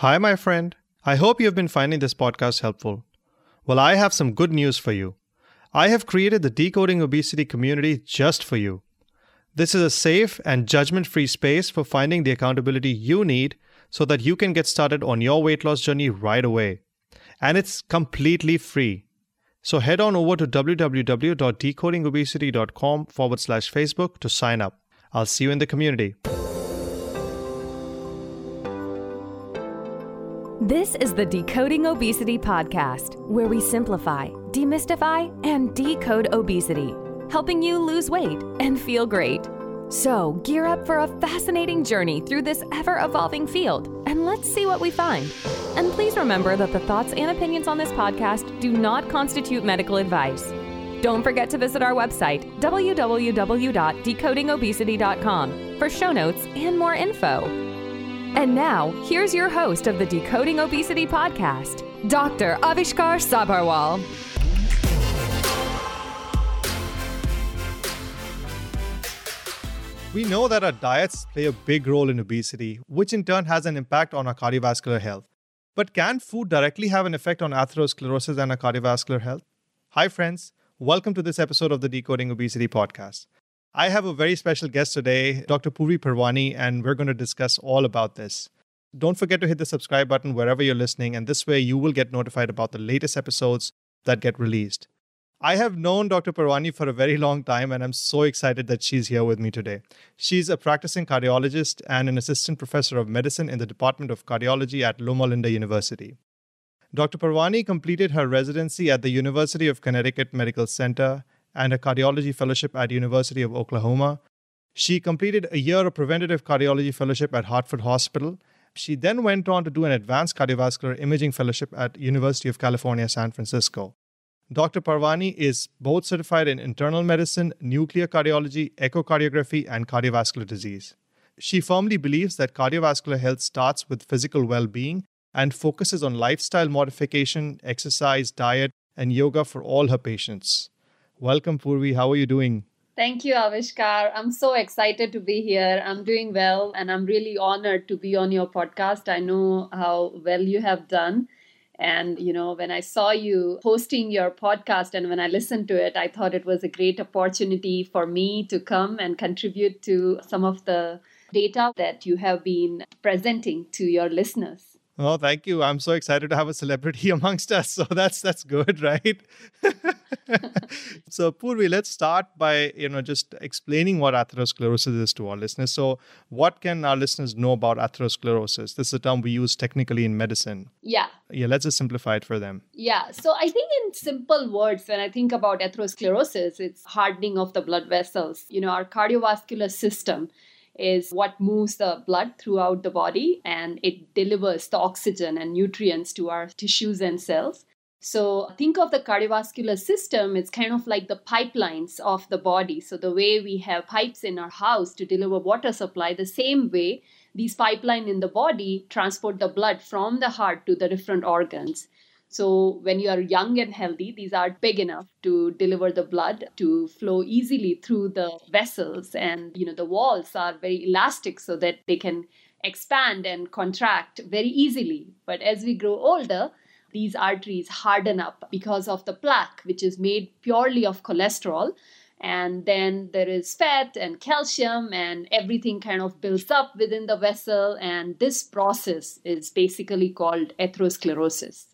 Hi, my friend. I hope you have been finding this podcast helpful. Well, I have some good news for you. I have created the Decoding Obesity community just for you. This is a safe and judgment free space for finding the accountability you need so that you can get started on your weight loss journey right away. And it's completely free. So head on over to www.decodingobesity.com forward slash Facebook to sign up. I'll see you in the community. This is the Decoding Obesity Podcast, where we simplify, demystify, and decode obesity, helping you lose weight and feel great. So, gear up for a fascinating journey through this ever evolving field, and let's see what we find. And please remember that the thoughts and opinions on this podcast do not constitute medical advice. Don't forget to visit our website, www.decodingobesity.com, for show notes and more info. And now, here's your host of the Decoding Obesity podcast, Dr. Avishkar Sabharwal. We know that our diets play a big role in obesity, which in turn has an impact on our cardiovascular health. But can food directly have an effect on atherosclerosis and our cardiovascular health? Hi, friends. Welcome to this episode of the Decoding Obesity podcast. I have a very special guest today, Dr. Purvi Parwani, and we're going to discuss all about this. Don't forget to hit the subscribe button wherever you're listening, and this way you will get notified about the latest episodes that get released. I have known Dr. Parwani for a very long time, and I'm so excited that she's here with me today. She's a practicing cardiologist and an assistant professor of medicine in the Department of Cardiology at Loma Linda University. Dr. Parwani completed her residency at the University of Connecticut Medical Center and a cardiology fellowship at University of Oklahoma. She completed a year of preventative cardiology fellowship at Hartford Hospital. She then went on to do an advanced cardiovascular imaging fellowship at University of California, San Francisco. Dr. Parwani is both certified in internal medicine, nuclear cardiology, echocardiography, and cardiovascular disease. She firmly believes that cardiovascular health starts with physical well being and focuses on lifestyle modification, exercise, diet, and yoga for all her patients. Welcome, Purvi. How are you doing? Thank you, Avishkar. I'm so excited to be here. I'm doing well, and I'm really honored to be on your podcast. I know how well you have done and, you know, when I saw you hosting your podcast and when I listened to it, I thought it was a great opportunity for me to come and contribute to some of the data that you have been presenting to your listeners. Oh, thank you. I'm so excited to have a celebrity amongst us. So that's that's good, right? so Purvi, let's start by you know just explaining what atherosclerosis is to our listeners. So what can our listeners know about atherosclerosis? This is a term we use technically in medicine. Yeah. Yeah, let's just simplify it for them. Yeah. So I think in simple words, when I think about atherosclerosis, it's hardening of the blood vessels. You know, our cardiovascular system is what moves the blood throughout the body and it delivers the oxygen and nutrients to our tissues and cells. So think of the cardiovascular system, it's kind of like the pipelines of the body. So the way we have pipes in our house to deliver water supply, the same way these pipeline in the body transport the blood from the heart to the different organs. So when you are young and healthy, these are big enough to deliver the blood to flow easily through the vessels. And you know the walls are very elastic so that they can expand and contract very easily. But as we grow older, these arteries harden up because of the plaque which is made purely of cholesterol. And then there is fat and calcium and everything kind of builds up within the vessel. And this process is basically called atherosclerosis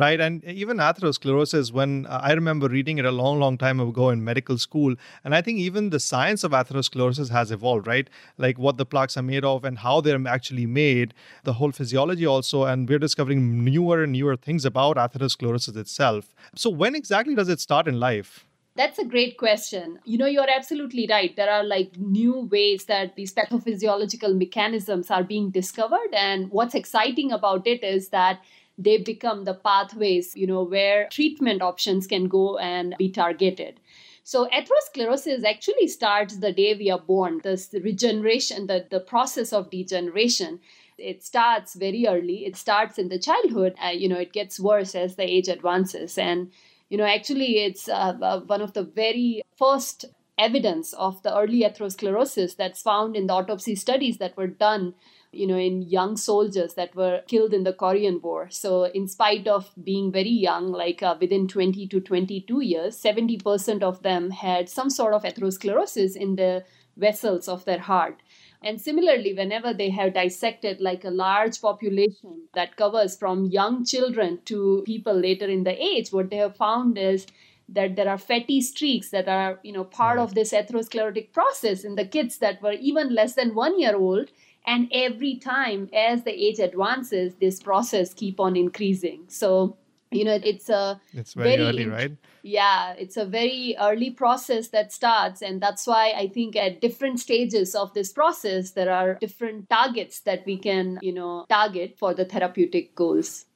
right and even atherosclerosis when uh, i remember reading it a long long time ago in medical school and i think even the science of atherosclerosis has evolved right like what the plaques are made of and how they're actually made the whole physiology also and we're discovering newer and newer things about atherosclerosis itself so when exactly does it start in life that's a great question. You know, you're absolutely right. There are like new ways that these pathophysiological mechanisms are being discovered. And what's exciting about it is that they become the pathways, you know, where treatment options can go and be targeted. So atherosclerosis actually starts the day we are born. This regeneration, the, the process of degeneration, it starts very early. It starts in the childhood. Uh, you know, it gets worse as the age advances. And, you know, actually it's uh, uh, one of the very first evidence of the early atherosclerosis that's found in the autopsy studies that were done you know, in young soldiers that were killed in the Korean War. So, in spite of being very young, like uh, within 20 to 22 years, 70% of them had some sort of atherosclerosis in the vessels of their heart. And similarly, whenever they have dissected like a large population that covers from young children to people later in the age, what they have found is that there are fatty streaks that are, you know, part right. of this atherosclerotic process in the kids that were even less than one year old. And every time as the age advances, this process keep on increasing. So you know it's a it's very, very early right yeah it's a very early process that starts and that's why i think at different stages of this process there are different targets that we can you know target for the therapeutic goals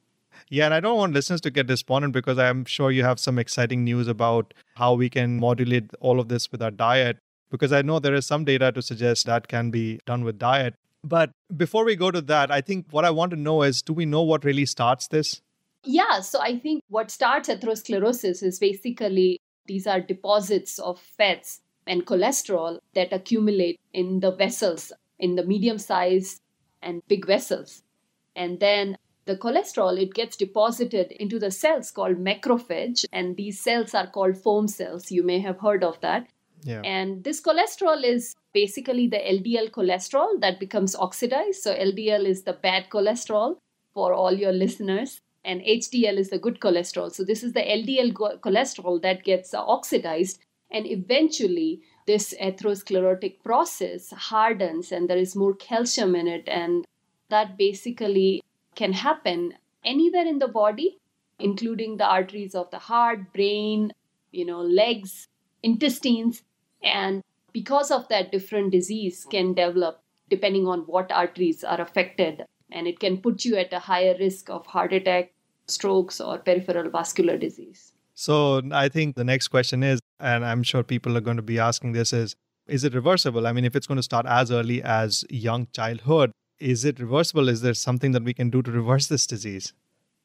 yeah, and I don't want listeners to get despondent because I'm sure you have some exciting news about how we can modulate all of this with our diet. Because I know there is some data to suggest that can be done with diet. But before we go to that, I think what I want to know is do we know what really starts this? Yeah, so I think what starts atherosclerosis is basically these are deposits of fats and cholesterol that accumulate in the vessels, in the medium size and big vessels. And then the cholesterol, it gets deposited into the cells called macrophage, and these cells are called foam cells. You may have heard of that. Yeah. And this cholesterol is basically the LDL cholesterol that becomes oxidized. So LDL is the bad cholesterol for all your listeners and HDL is the good cholesterol. So this is the LDL cholesterol that gets uh, oxidized, and eventually this atherosclerotic process hardens, and there is more calcium in it, and that basically can happen anywhere in the body, including the arteries of the heart, brain, you know, legs, intestines, and because of that, different disease can develop depending on what arteries are affected and it can put you at a higher risk of heart attack, strokes, or peripheral vascular disease. So I think the next question is, and I'm sure people are going to be asking this is, is it reversible? I mean, if it's going to start as early as young childhood, is it reversible? Is there something that we can do to reverse this disease?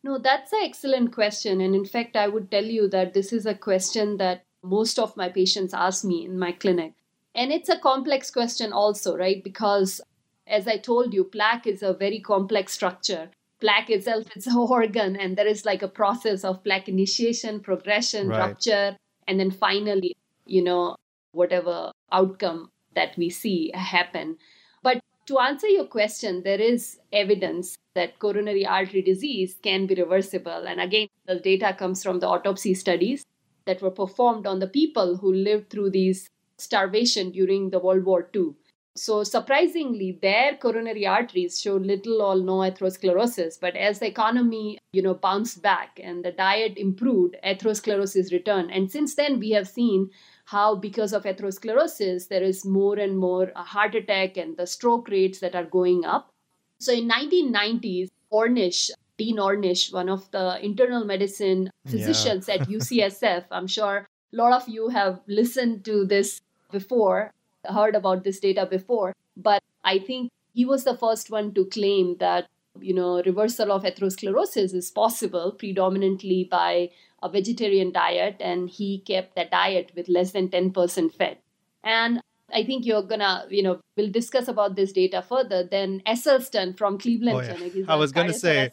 No, that's an excellent question. And in fact, I would tell you that this is a question that most of my patients ask me in my clinic. And it's a complex question also, right? Because as I told you, plaque is a very complex structure. Plaque itself is an organ, and there is like a process of plaque initiation, progression, right. rupture, and then finally, you know, whatever outcome that we see happen. But to answer your question, there is evidence that coronary artery disease can be reversible. And again, the data comes from the autopsy studies that were performed on the people who lived through these starvation during the World War II. So surprisingly, their coronary arteries showed little or no atherosclerosis. But as the economy, you know, bounced back and the diet improved, atherosclerosis returned. And since then, we have seen how because of atherosclerosis, there is more and more heart attack and the stroke rates that are going up. So in 1990s, Ornish, Dean Ornish, one of the internal medicine physicians yeah. at UCSF, I'm sure a lot of you have listened to this before heard about this data before, but I think he was the first one to claim that you know reversal of atherosclerosis is possible predominantly by a vegetarian diet and he kept that diet with less than 10% fat and i think you're gonna you know we'll discuss about this data further then esselstyn from cleveland oh, yeah. i was gonna say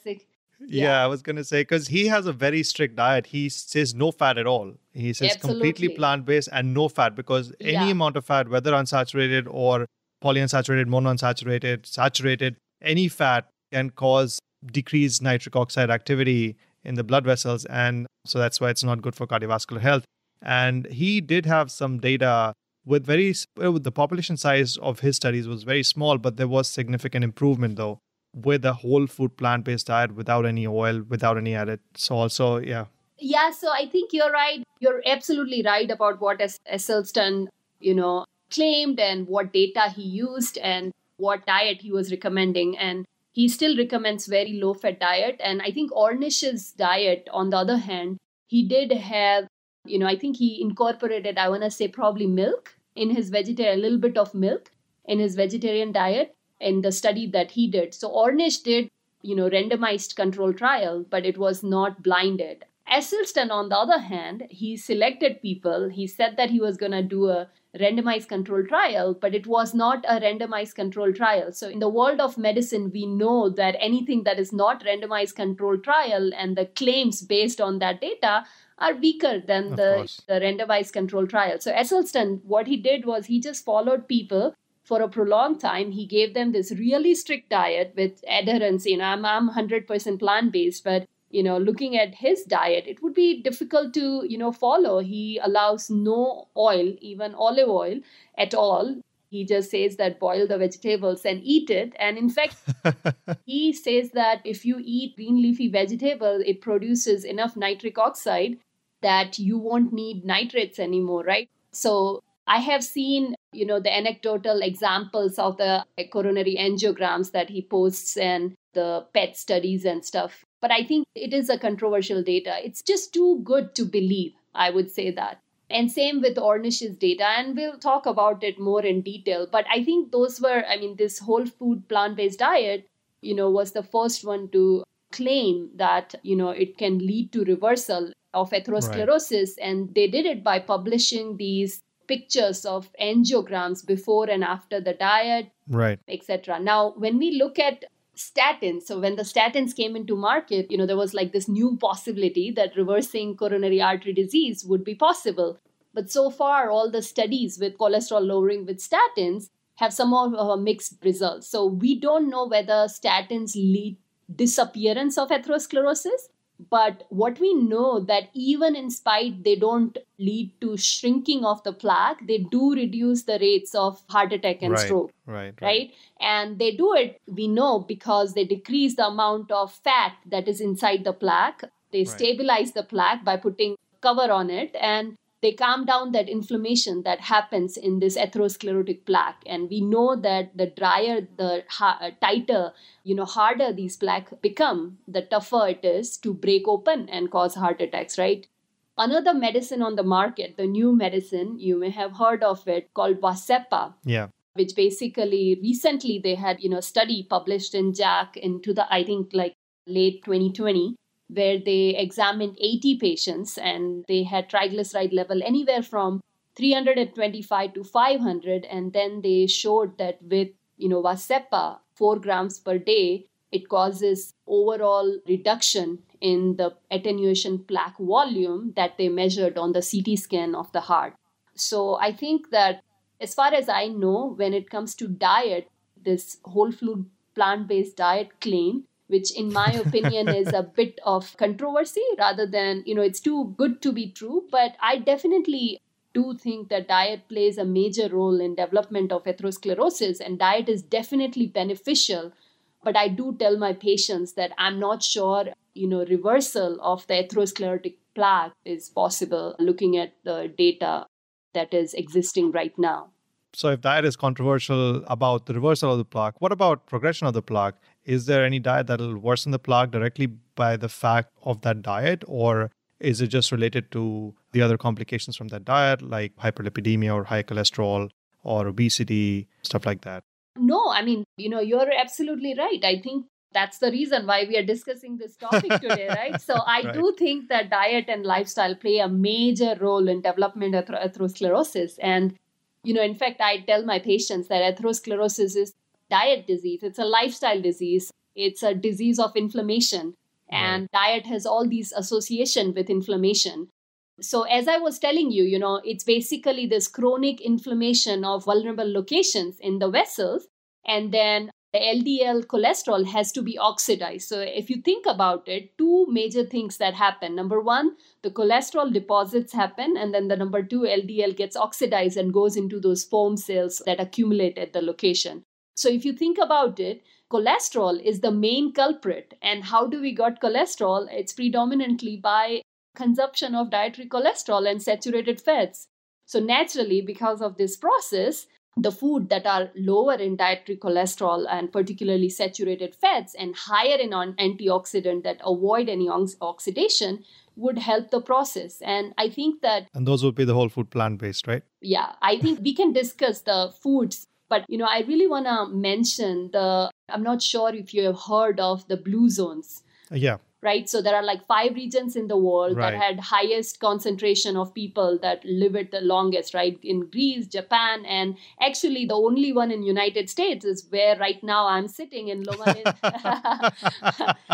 yeah. yeah. I was going to say because he has a very strict diet. He says no fat at all. He says Absolutely. completely plant based and no fat because any yeah. amount of fat, whether unsaturated or polyunsaturated, monounsaturated, saturated, any fat can cause decreased nitric oxide activity in the blood vessels. And so that's why it's not good for cardiovascular health. And he did have some data with very, with uh, the population size of his studies was very small, but there was significant improvement though with a whole food plant based diet without any oil, without any added salt. So, yeah. Yeah, so I think you're right. You're absolutely right about what Esselstyn, you know, claimed and what data he used and what diet he was recommending. And he still recommends very low fat diet. And I think Ornish's diet, on the other hand, he did have, you know, I think he incorporated, I want to say probably milk in his vegetarian, a little bit of milk in his vegetarian diet in the study that he did. So Ornish did, you know, randomized control trial, but it was not blinded. Esselstyn, on the other hand, he selected people. He said that he was going to do a randomized control trial, but it was not a randomized control trial. So, in the world of medicine, we know that anything that is not randomized control trial and the claims based on that data are weaker than the, the randomized control trial. So, Esselstyn, what he did was he just followed people for a prolonged time. He gave them this really strict diet with adherence. You know, I'm, I'm 100% plant based, but you know looking at his diet it would be difficult to you know follow he allows no oil even olive oil at all he just says that boil the vegetables and eat it and in fact he says that if you eat green leafy vegetable it produces enough nitric oxide that you won't need nitrates anymore right so i have seen you know the anecdotal examples of the coronary angiograms that he posts and the pet studies and stuff but I think it is a controversial data. It's just too good to believe, I would say that. And same with Ornish's data, and we'll talk about it more in detail. But I think those were, I mean, this whole food plant based diet, you know, was the first one to claim that, you know, it can lead to reversal of atherosclerosis. Right. And they did it by publishing these pictures of angiograms before and after the diet right. etc now when we look at statins so when the statins came into market you know there was like this new possibility that reversing coronary artery disease would be possible. But so far all the studies with cholesterol lowering with statins have some of uh, mixed results. So we don't know whether statins lead disappearance of atherosclerosis but what we know that even in spite they don't lead to shrinking of the plaque they do reduce the rates of heart attack and right, stroke right, right. right? And they do it we know because they decrease the amount of fat that is inside the plaque. They right. stabilize the plaque by putting cover on it and they calm down that inflammation that happens in this atherosclerotic plaque. And we know that the drier the ha- uh, tighter you know harder these plaque become the tougher it is to break open and cause heart attacks right? Another medicine on the market the new medicine you may have heard of it called vascepa yeah. which basically recently they had you know study published in JACC into the i think like late 2020 where they examined 80 patients and they had triglyceride level anywhere from 325 to 500 and then they showed that with you know Vascepa 4 grams per day it causes overall reduction in the attenuation plaque volume that they measured on the CT scan of the heart. So i think that as far as i know when it comes to diet this whole food plant based diet claim which in my opinion is a bit of controversy rather than you know it's too good to be true. But i definitely do think that diet plays a major role in development of atherosclerosis and diet is definitely beneficial. But i do tell my patients that i'm not sure you know reversal of the atherosclerotic plaque is possible looking at the data that is existing right now so if diet is controversial about the reversal of the plaque, what about progression of the plaque? Is there any diet that will worsen the plaque directly by the fact of that diet, or is it just related to the other complications from that diet, like hyperlipidemia or high cholesterol or obesity, stuff like that? No, I mean, you know, you're absolutely right. I think that's the reason why we are discussing this topic today, right? So I right. do think that diet and lifestyle play a major role in development of atherosclerosis. And you know, in fact, I tell my patients that atherosclerosis is diet disease. It's a lifestyle disease. It's a disease of inflammation. And right. diet has all these association with inflammation. So as I was telling you, you know, it's basically this chronic inflammation of vulnerable locations in the vessels. And then the LDL cholesterol has to be oxidized. So, if you think about it, two major things that happen. Number one, the cholesterol deposits happen, and then the number two, LDL gets oxidized and goes into those foam cells that accumulate at the location. So, if you think about it, cholesterol is the main culprit. And how do we got cholesterol? It's predominantly by consumption of dietary cholesterol and saturated fats. So, naturally, because of this process, the food that are lower in dietary cholesterol and particularly saturated fats and higher in antioxidant that avoid any oxidation would help the process. And i think that and those would be the whole food plant based right? Yeah i think we can discuss the foods but you know i really want to mention the i'm not sure if you have heard of the blue zones. Uh, yeah right? So there are like five regions in the world Right. that had highest concentration of people that live it the longest, right? In Greece, Japan, and actually the only one in United States is where right now I'm sitting in Loma Linda.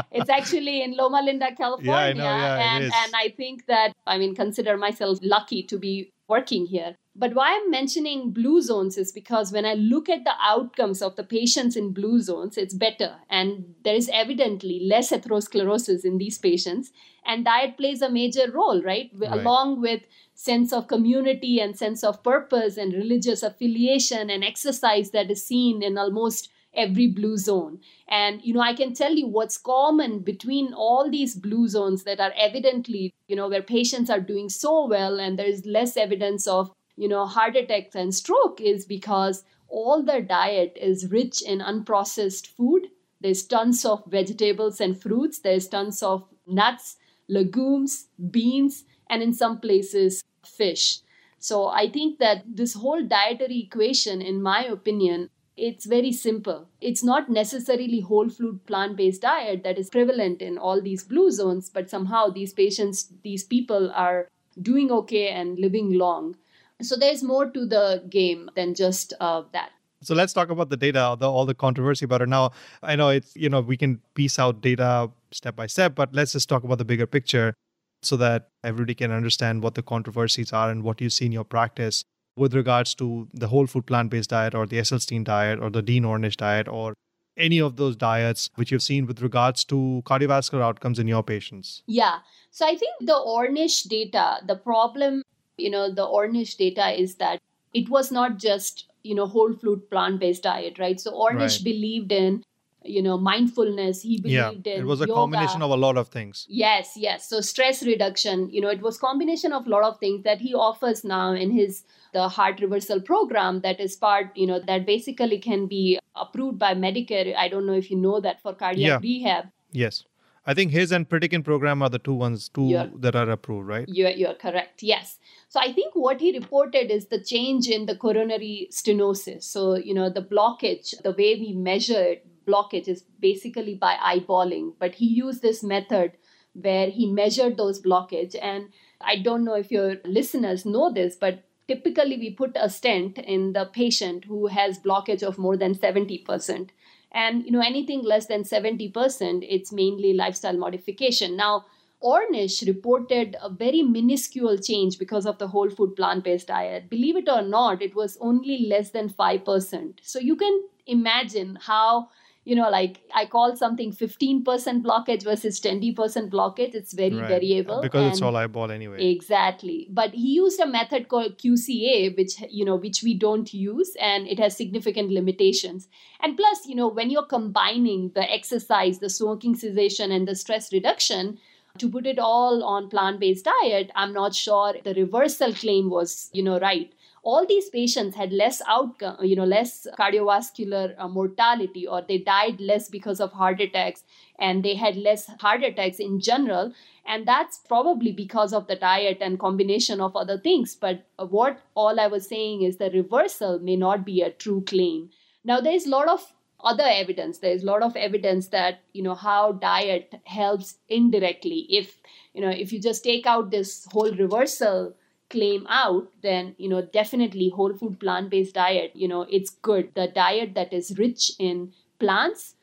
it's actually in Loma Linda, California, yeah, it and is. and I think that I mean consider myself lucky to be working here. But why I'm mentioning blue zones is because when I look at the outcomes of the patients in blue zones, it's better. And there is evidently less atherosclerosis in these patients. And diet plays a major role, right? Right. Along with sense of community and sense of purpose and religious affiliation and exercise that is seen in almost every blue zone. And, you know, I can tell you what's common between all these blue zones that are evidently, you know, where patients are doing so well and there's less evidence of, you know, heart attacks and stroke is because all their diet is rich in unprocessed food. There's tons of vegetables and fruits. There's tons of nuts, legumes, beans, and in some places, fish. So I think that this whole dietary equation, in my opinion, it's very simple. It's not necessarily whole food plant based diet that is prevalent in all these blue zones, but somehow these patients, these people are doing okay and living long. So there's more to the game than just uh, that. So let's talk about the data, the, all the controversy about it. Now, I know it's, you know, we can piece out data step by step, but let's just talk about the bigger picture so that everybody can understand what the controversies are and what you see in your practice with regards to the whole food plant based diet or the Esselstyn diet or the Dean Ornish diet or any of those diets which you've seen with regards to cardiovascular outcomes in your patients. Yeah. So I think the Ornish data, the problem, you know, the Ornish data is that it was not just, you know, whole food plant based diet, right? So Ornish Right. believed in, you know, mindfulness. He Yeah, believed in it was a yoga. combination of a lot of things. Yes, yes. So stress reduction, you know, it was combination of a lot of things that he offers now in his the heart reversal program that is part, you know, that basically can be approved by Medicare. I don't know if you know that for cardiac rehab. Yes. I think his and Pritikin program are the two ones, two Yeah. that are approved, right? You're, you're correct. Yes. So I think what he reported is the change in the coronary stenosis. So, you know, the blockage, the way we measured blockage is basically by eyeballing. But he used this method where he measured those blockage. And I don't know if your listeners know this, but typically we put a stent in the patient who has blockage of more than 70% and you know anything less than 70% it's mainly lifestyle modification. Now ornish reported a very minuscule change because of the whole food plant-based diet. Believe it or not it was only less than 5% so you can imagine how you know like i call something 15% blockage versus 20% blockage it's very Right. variable Because it's and- all eyeball anyway. Exactly. But he used a method called QCA, which you know, which we don't use, and it has significant limitations. And plus, you know, when you're combining the exercise, the smoking cessation, and the stress reduction, to put it all on plant-based diet, I'm not sure the reversal claim was, you know, right. All these patients had less outcome, you know, less cardiovascular uh, mortality, or they died less because of heart attacks, and they had less heart attacks in general and that's probably because of the diet and combination of other things. But what all i was saying is the reversal may not be a true claim. Now there's a lot of other evidence. There's a lot of evidence that you know how diet helps indirectly. If you know if you just take out this whole reversal claim out then you know definitely whole food plant based diet you know it's good. The diet that is rich in plants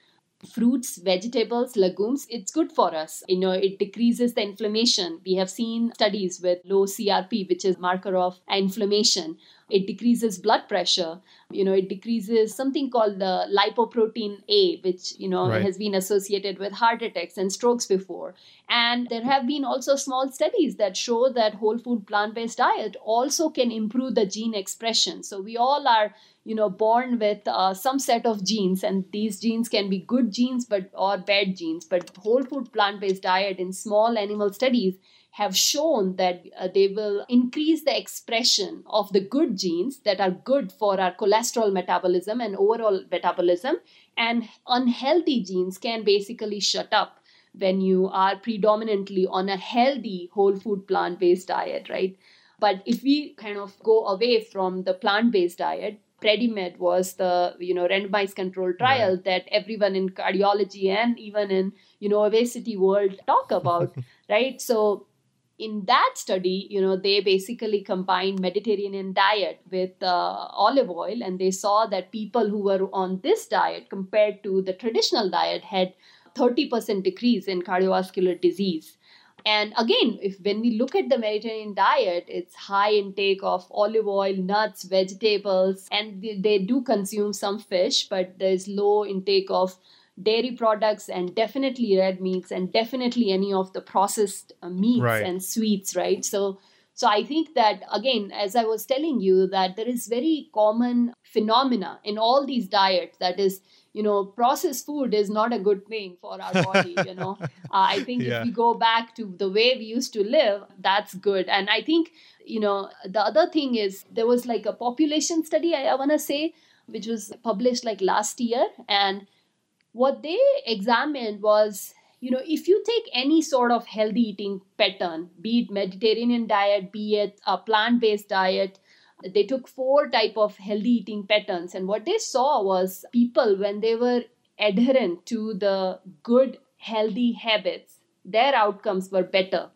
fruits, vegetables, legumes, it's good for us. You know, it decreases the inflammation. We have seen studies with low CRP, which is marker of inflammation. It decreases blood pressure. You know, it decreases something called the lipoprotein A, which, you know, Right. has been associated with heart attacks and strokes before. And there have been also small studies that show that whole food plant based diet also can improve the gene expression. So we all are you know born with uh, some set of genes and these genes can be good genes but or bad genes but whole food plant based diet in small animal studies have shown that uh, they will increase the expression of the good genes that are good for our cholesterol metabolism and overall metabolism and unhealthy genes can basically shut up when you are predominantly on a healthy whole food plant based diet right? But if we kind of go away from the plant based diet Predimed was the you know randomized control trial right. that everyone in cardiology and even in you know obesity world talk about, right? So in that study, you know, they basically combined Mediterranean diet with uh, olive oil, and they saw that people who were on this diet compared to the traditional diet had 30% decrease in cardiovascular disease. And again, if when we look at the Mediterranean diet, it's high intake of olive oil, nuts, vegetables, and they, they do consume some fish, but there's low intake of dairy products and definitely red meats and definitely any of the processed uh, meats right. and sweets, right? So so I think that again, as I was telling you, that there is very common phenomena in all these diets that is you know processed food is not a good thing for our body you know. Uh, i think yeah. if we go back to the way we used to live that's good. And i think you know the other thing is there was like a population study i, I want to say which was published like last year. And what they examined was you know if you take any sort of healthy eating pattern be it mediterranean diet be it a plant-based diet they took four type of healthy eating patterns. And what they saw was people when they were adherent to the good healthy habits their outcomes were better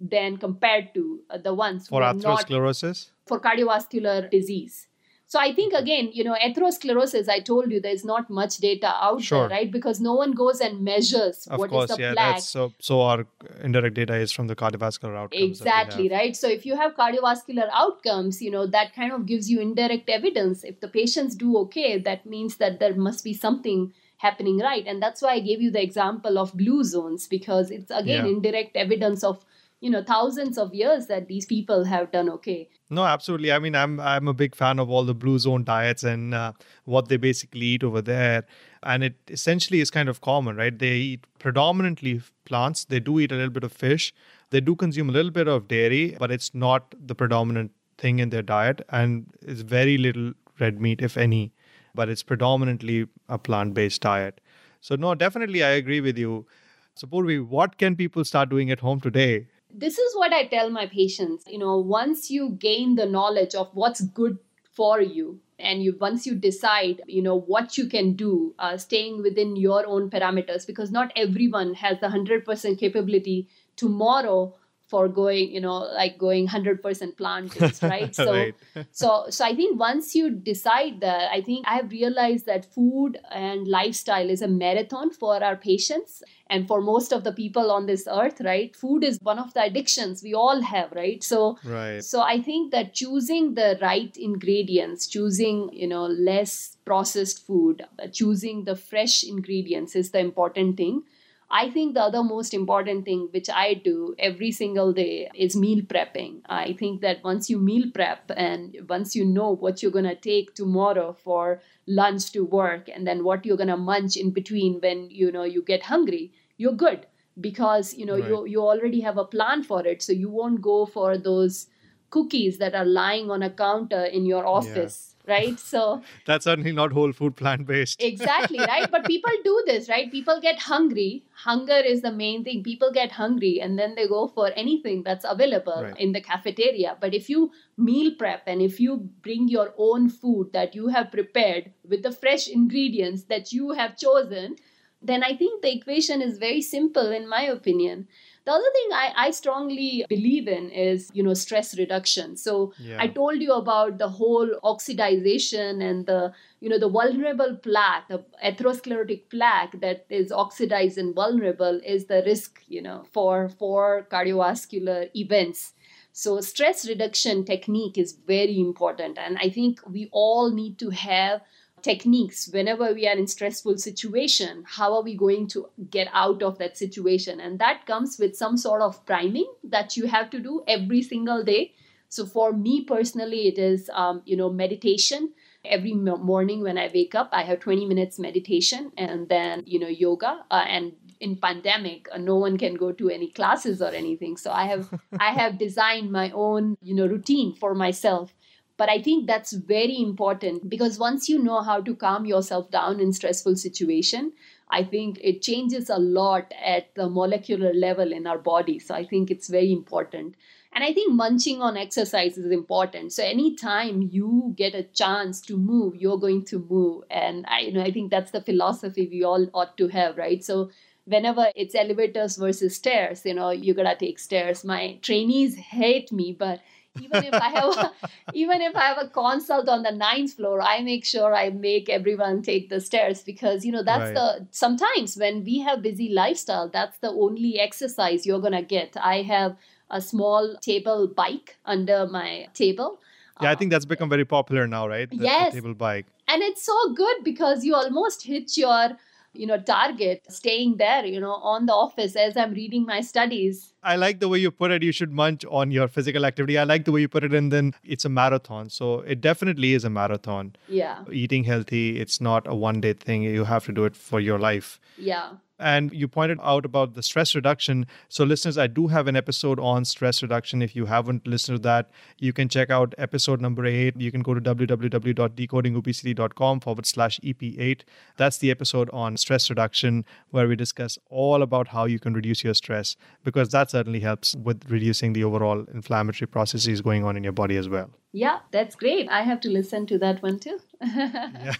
than compared to uh, the ones for atherosclerosis? for cardiovascular disease so I think mm-hmm. again, you know, atherosclerosis, I told you there's not much data out sure. there, right? Because no one goes and measures of what course, is the yeah, plaque. That's so so our indirect data is from the cardiovascular outcomes. Exactly, right? So if you have cardiovascular outcomes, you know, that kind of gives you indirect evidence. If the patients do okay, that means that there must be something happening right. And that's why I gave you the example of blue zones, because it's again yeah. indirect evidence of you know thousands of years that these people have done okay. No absolutely. I mean i'm i'm a big fan of all the blue zone diets and uh, what they basically eat over there. And it essentially is kind of common right? They eat predominantly plants. They do eat a little bit of fish. They do consume a little bit of dairy but it's not the predominant thing in their diet. And it's very little red meat if any but it's predominantly a plant-based diet. So no definitely i agree with you. So Purvi, what can people start doing at home today this is what I tell my patients. You know, once you gain the knowledge of what's good for you, and you once you decide you know what you can do uh, staying within your own parameters because not everyone has the 100% capability tomorrow for going you know like going 100% plant based right? So right. so so i think once you decide that i think i have realized that food and lifestyle is a marathon for our patients and for most of the people on this earth right? Food is one of the addictions we all have right? So right. so i think that choosing the right ingredients choosing you know less processed food choosing the fresh ingredients is the important thing I think the other most important thing which I do every single day is meal prepping. I think that once you meal prep and once you know what you're going to take tomorrow for lunch to work and then what you're going to munch in between when you know you get hungry, you're good because you know right. you you already have a plan for it so you won't go for those cookies that are lying on a counter in your office right? So that's certainly not whole food plant based exactly right? But people do this right? People get hungry. Hunger is the main thing. People get hungry and then they go for anything that's available right. in the cafeteria. But if you meal prep and if you bring your own food that you have prepared with the fresh ingredients that you have chosen then i think the equation is very simple in my opinion the other thing I, I strongly believe in is, you know, stress reduction. So yeah. I told you about the whole oxidization and the, you know, the vulnerable plaque, the atherosclerotic plaque that is oxidized and vulnerable is the risk, you know, for, for cardiovascular events. So stress reduction technique is very important. And I think we all need to have techniques whenever we are in stressful situation how are we going to get out of that situation? And that comes with some sort of priming that you have to do every single day. So for me personally it is um, you know meditation. Every morning when i wake up i have 20 minutes meditation and then you know yoga. Uh, and in pandemic uh, no one can go to any classes or anything. So i have i have designed my own you know routine for myself but I think that's very important because once you know how to calm yourself down in stressful situation, I think it changes a lot at the molecular level in our body. So I think it's very important. And I think munching on exercise is important. So anytime you get a chance to move, you're going to move. And I, you know, I think that's the philosophy we all ought to have, right? So whenever it's elevators versus stairs, you know, you gotta take stairs. My trainees hate me, but even if I have a, even if I have a consult on the ninth floor, I make sure I make everyone take the stairs because you know that's right. the sometimes when we have busy lifestyle, that's the only exercise you're gonna get. I have a small table bike under my table. Yeah, I uh, think that's become very popular now, right? The, yes, the table bike. And it's so good because you almost hit your you know target staying there you know on the office as i'm reading my studies. I like the way you put it. You should munch on your physical activity. I like the way you put it and then it's a marathon. So it definitely is a marathon. Yeah. Eating healthy it's not a one day thing. You have to do it for your life. Yeah and you pointed out about the stress reduction. So, listeners, I do have an episode on stress reduction. If you haven't listened to that, you can check out episode number eight. You can go to www.decodingobesity.com forward slash EP8. That's the episode on stress reduction, where we discuss all about how you can reduce your stress, because that certainly helps with reducing the overall inflammatory processes going on in your body as well. Yeah, that's great. I have to listen to that one too. yeah.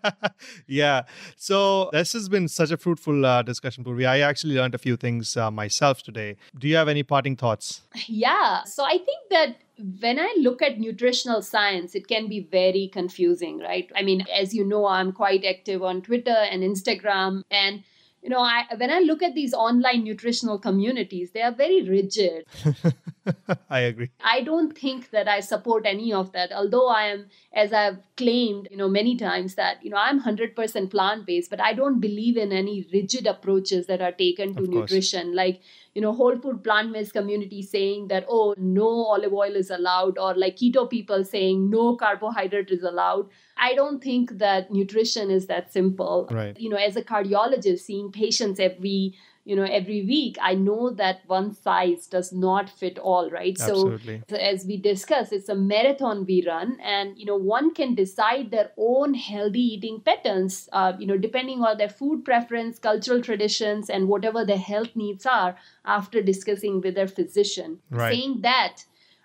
yeah. So this has been such a fruitful uh, discussion, Purvi. I actually learned a few things uh, myself today. Do you have any parting thoughts? Yeah. So I think that when I look at nutritional science, it can be very confusing, right? I mean, as you know, I'm quite active on Twitter and Instagram. And you know I, when i look at these online nutritional communities they are very rigid i agree. I don't think that i support any of that although i am as i've claimed you know many times that you know i'm 100% plant based but i don't believe in any rigid approaches that are taken to nutrition. Like you know whole food plant based community saying that oh no olive oil is allowed or like keto people saying no carbohydrate is allowed. I don't think that nutrition is that simple. Right. You know as a cardiologist seeing patients every you know every week i know that one size does not fit all right Absolutely. so as we discussed it's a marathon we run and you know one can decide their own healthy eating patterns uh, you know depending on their food preference cultural traditions and whatever their health needs are after discussing with their physician right. saying that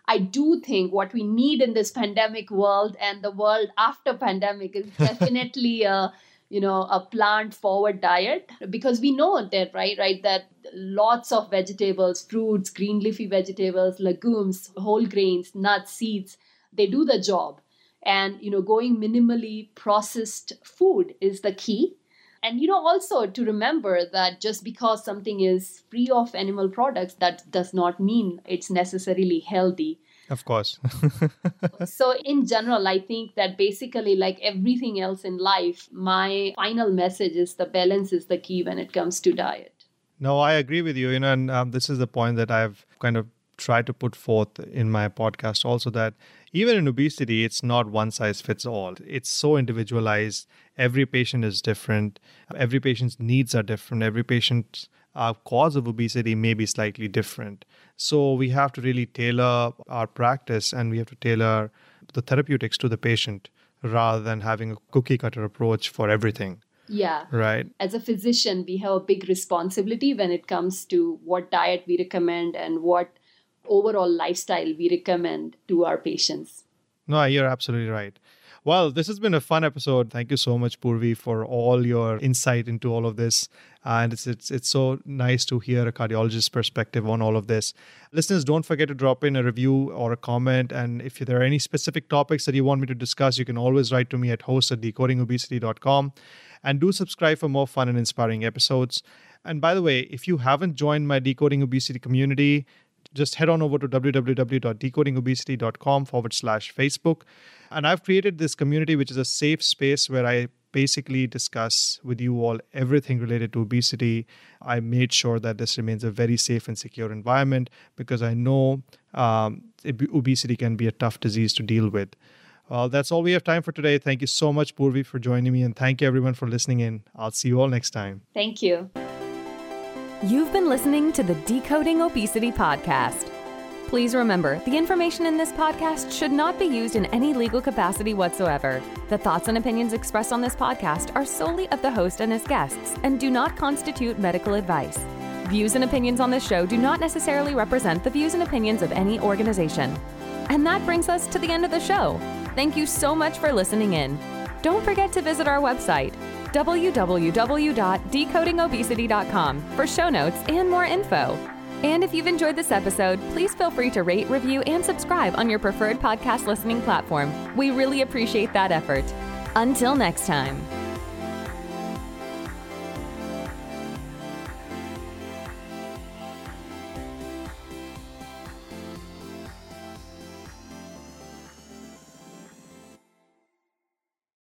I do think what we need in this pandemic world and the world after pandemic is definitely a you know a plant forward diet because we know that right right that lots of vegetables fruits green leafy vegetables legumes whole grains nuts seeds they do the job. And you know going minimally processed food is the key. And you know also to remember that just because something is free of animal products that does not mean it's necessarily healthy of course. so, in general, I think that basically, like everything else in life, my final message is the balance is the key when it comes to diet. No, I agree with you. You know, and um, this is the point that I've kind of tried to put forth in my podcast also that even in obesity, it's not one size fits all. It's so individualized. Every patient is different. Every patient's needs are different. Every patient's uh, cause of obesity may be slightly different. So we have to really tailor our practice and we have to tailor the therapeutics to the patient rather than having a cookie cutter approach for everything. Yeah. Right. As a physician, we have a big responsibility when it comes to what diet we recommend and what overall lifestyle we recommend to our patients. No, you're absolutely right. Well, this has been a fun episode. Thank you so much, Purvi, for all your insight into all of this. And it's, it's it's so nice to hear a cardiologist's perspective on all of this. Listeners, don't forget to drop in a review or a comment. And if there are any specific topics that you want me to discuss, you can always write to me at host at decodingobesity.com. And do subscribe for more fun and inspiring episodes. And by the way, if you haven't joined my Decoding Obesity community, just head on over to www.decodingobesity.com forward slash Facebook. And I've created this community, which is a safe space where I basically discuss with you all everything related to obesity. I made sure that this remains a very safe and secure environment because I know um, obesity can be a tough disease to deal with. Well, that's all we have time for today. Thank you so much, Purvi, for joining me, and thank you everyone for listening in. I'll see you all next time. Thank you. You've been listening to the Decoding Obesity Podcast. Please remember, the information in this podcast should not be used in any legal capacity whatsoever. The thoughts and opinions expressed on this podcast are solely of the host and his guests and do not constitute medical advice. Views and opinions on this show do not necessarily represent the views and opinions of any organization. And that brings us to the end of the show. Thank you so much for listening in. Don't forget to visit our website, www.decodingobesity.com, for show notes and more info. And if you've enjoyed this episode, please feel free to rate, review, and subscribe on your preferred podcast listening platform. We really appreciate that effort. Until next time.